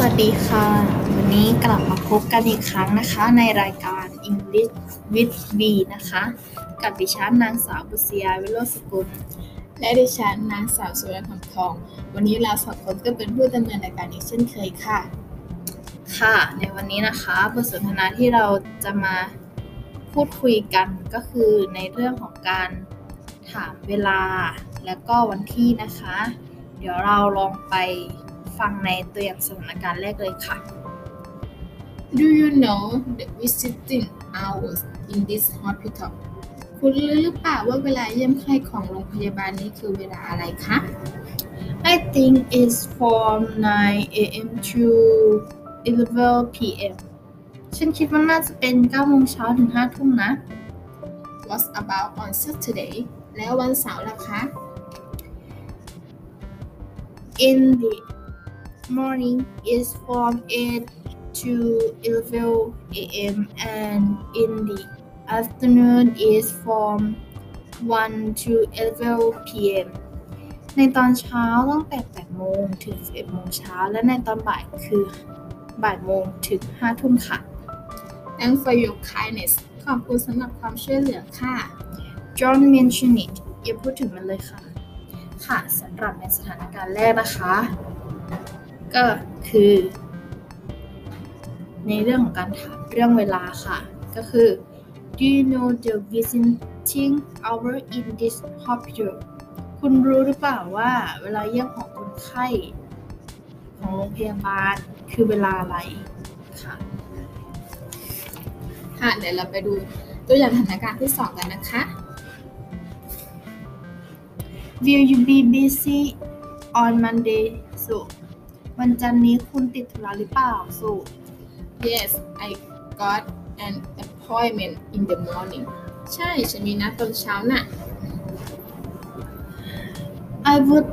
สวัสดีค่ะ วันนี้กลับมาพบกันอีกครั้งนะคะ ในรายการ English with V นะคะ กับดิฉันนางสาวบุษยาวิโรสกุล และดิฉันนางสาวสุวรรณคำทอง วันนี้เราสองคนก็เป็นผู้ดำเนินรายการอีกเช่นเคยค่ะ ค่ะ ในวันนี้นะคะบทสนทนาที่เราจะมาพูดคุยกันก็คือในเรื่องของการถามเวลาและก็วันที่นะคะ เดี๋ยวเราลองไป ฟังในตัวอย่างสถานการณ์แรกเลยค่ะ Do you know the visiting hours in this hospital คุณรู้หรือเปล่าว่าเวลาเยี่ยมไข้ของโรงพยาบาลนี้คือเวลาอะไรคะ I think it's from 9 a.m. to 11 p.m. ฉันคิดว่าน่าจะเป็น9โมงเช้าถึง5ทุ่มนะ What about on Saturday แล้ววันเสาร์ล่ะคะ In the morning is from 8 to 11 a.m. and in the afternoon is from 1 to 11 p.m. ในตอนเช้าตั้งแต่ 8 โมงถึง 11 โมงเช้า และในตอนบ่ายคือบ่ายโมงถึง 5 ทุ่มค่ะ Thanks for your kindness ขอบคุณสำหรับความช่วยเหลือค่ะ John mention it อย่าพูดถึงมันเลยค่ะ ค่ะสำหรับในสถานการณ์แรกนะคะ ก็คือ ในเรื่องของการถามเรื่องเวลาค่ะ ก็คือ Do you know the visiting hour in this hospital คุณรู้หรือเปล่าว่าเวลาเยี่ยมของคนไข้ ของโรงพยาบาลคือเวลาอะไรค่ะค่ะเดี๋ยวเราไปดูตัวอย่างสถานการณ์ที่สองกันนะคะ Will you be busy on Monday สุ วันจันทร์นี้คุณติดธุระหรือเปล่าสุ Yes I got an appointment in the morning ใช่ ฉันมีนัดตอนเช้าน่ะ I would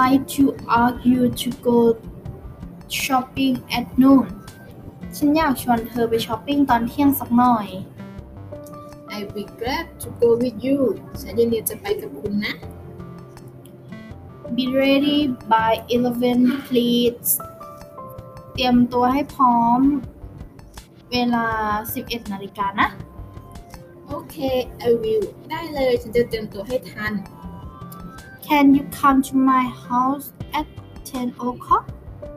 like to ask you to go shopping at noon ฉันอยากชวนเธอไปช้อปปิ้งตอนเที่ยงสักหน่อย I'd be glad to go with you ฉันยินดีจะไปกับคุณนะ Be ready by 11 please เตรียมตัวให้พร้อมเวลา 11 นาฬิกานะ โอเค I will ได้เลยฉันจะเตรียมตัวให้ทัน Can you come to my house at 10 o'clock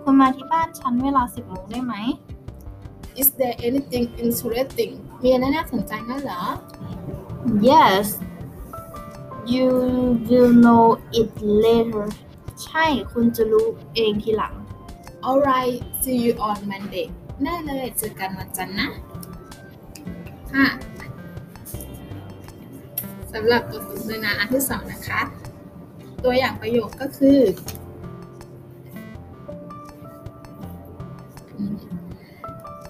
คุณมาที่บ้านฉันเวลา 10โมงได้ไหม Is there anything interesting มีอะไรน่าสนใจงั้นเหรอ Yes you will know it later ใช่ คุณจะรู้เองทีหลัง Alright see you on Monday ได้เลยเจอกันวันจันทร์นะค่ะสำหรับบทสนทนาอันที่สองนะคะ ตัวอย่างประโยคก็คือ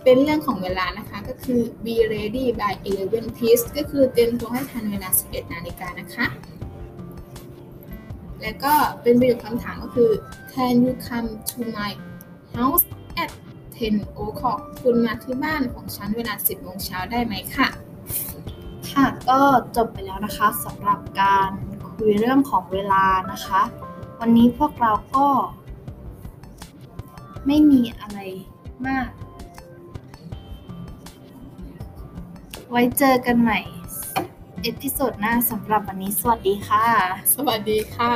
เป็นเรื่องของเวลานะคะ ก็คือ be ready by 11 please ก็คือเตรียมตัวให้ทันเวลา 11 นาฬิกานะคะ แล้วก็เป็นประโยคคำถามก็คือ can you come to my house at 10 o'clock คุณมาที่บ้านของฉันเวลา 10 โมงเช้าได้ไหมค่ะ ค่ะ ก็จบไปแล้วนะคะสำหรับการคุยเรื่องของเวลานะคะ วันนี้พวกเราก็ ไม่มีอะไรมาก ไว้เจอกันใหม่ เอพิโซดหน้าสำหรับวันนี้สวัสดีค่ะ สวัสดีค่ะ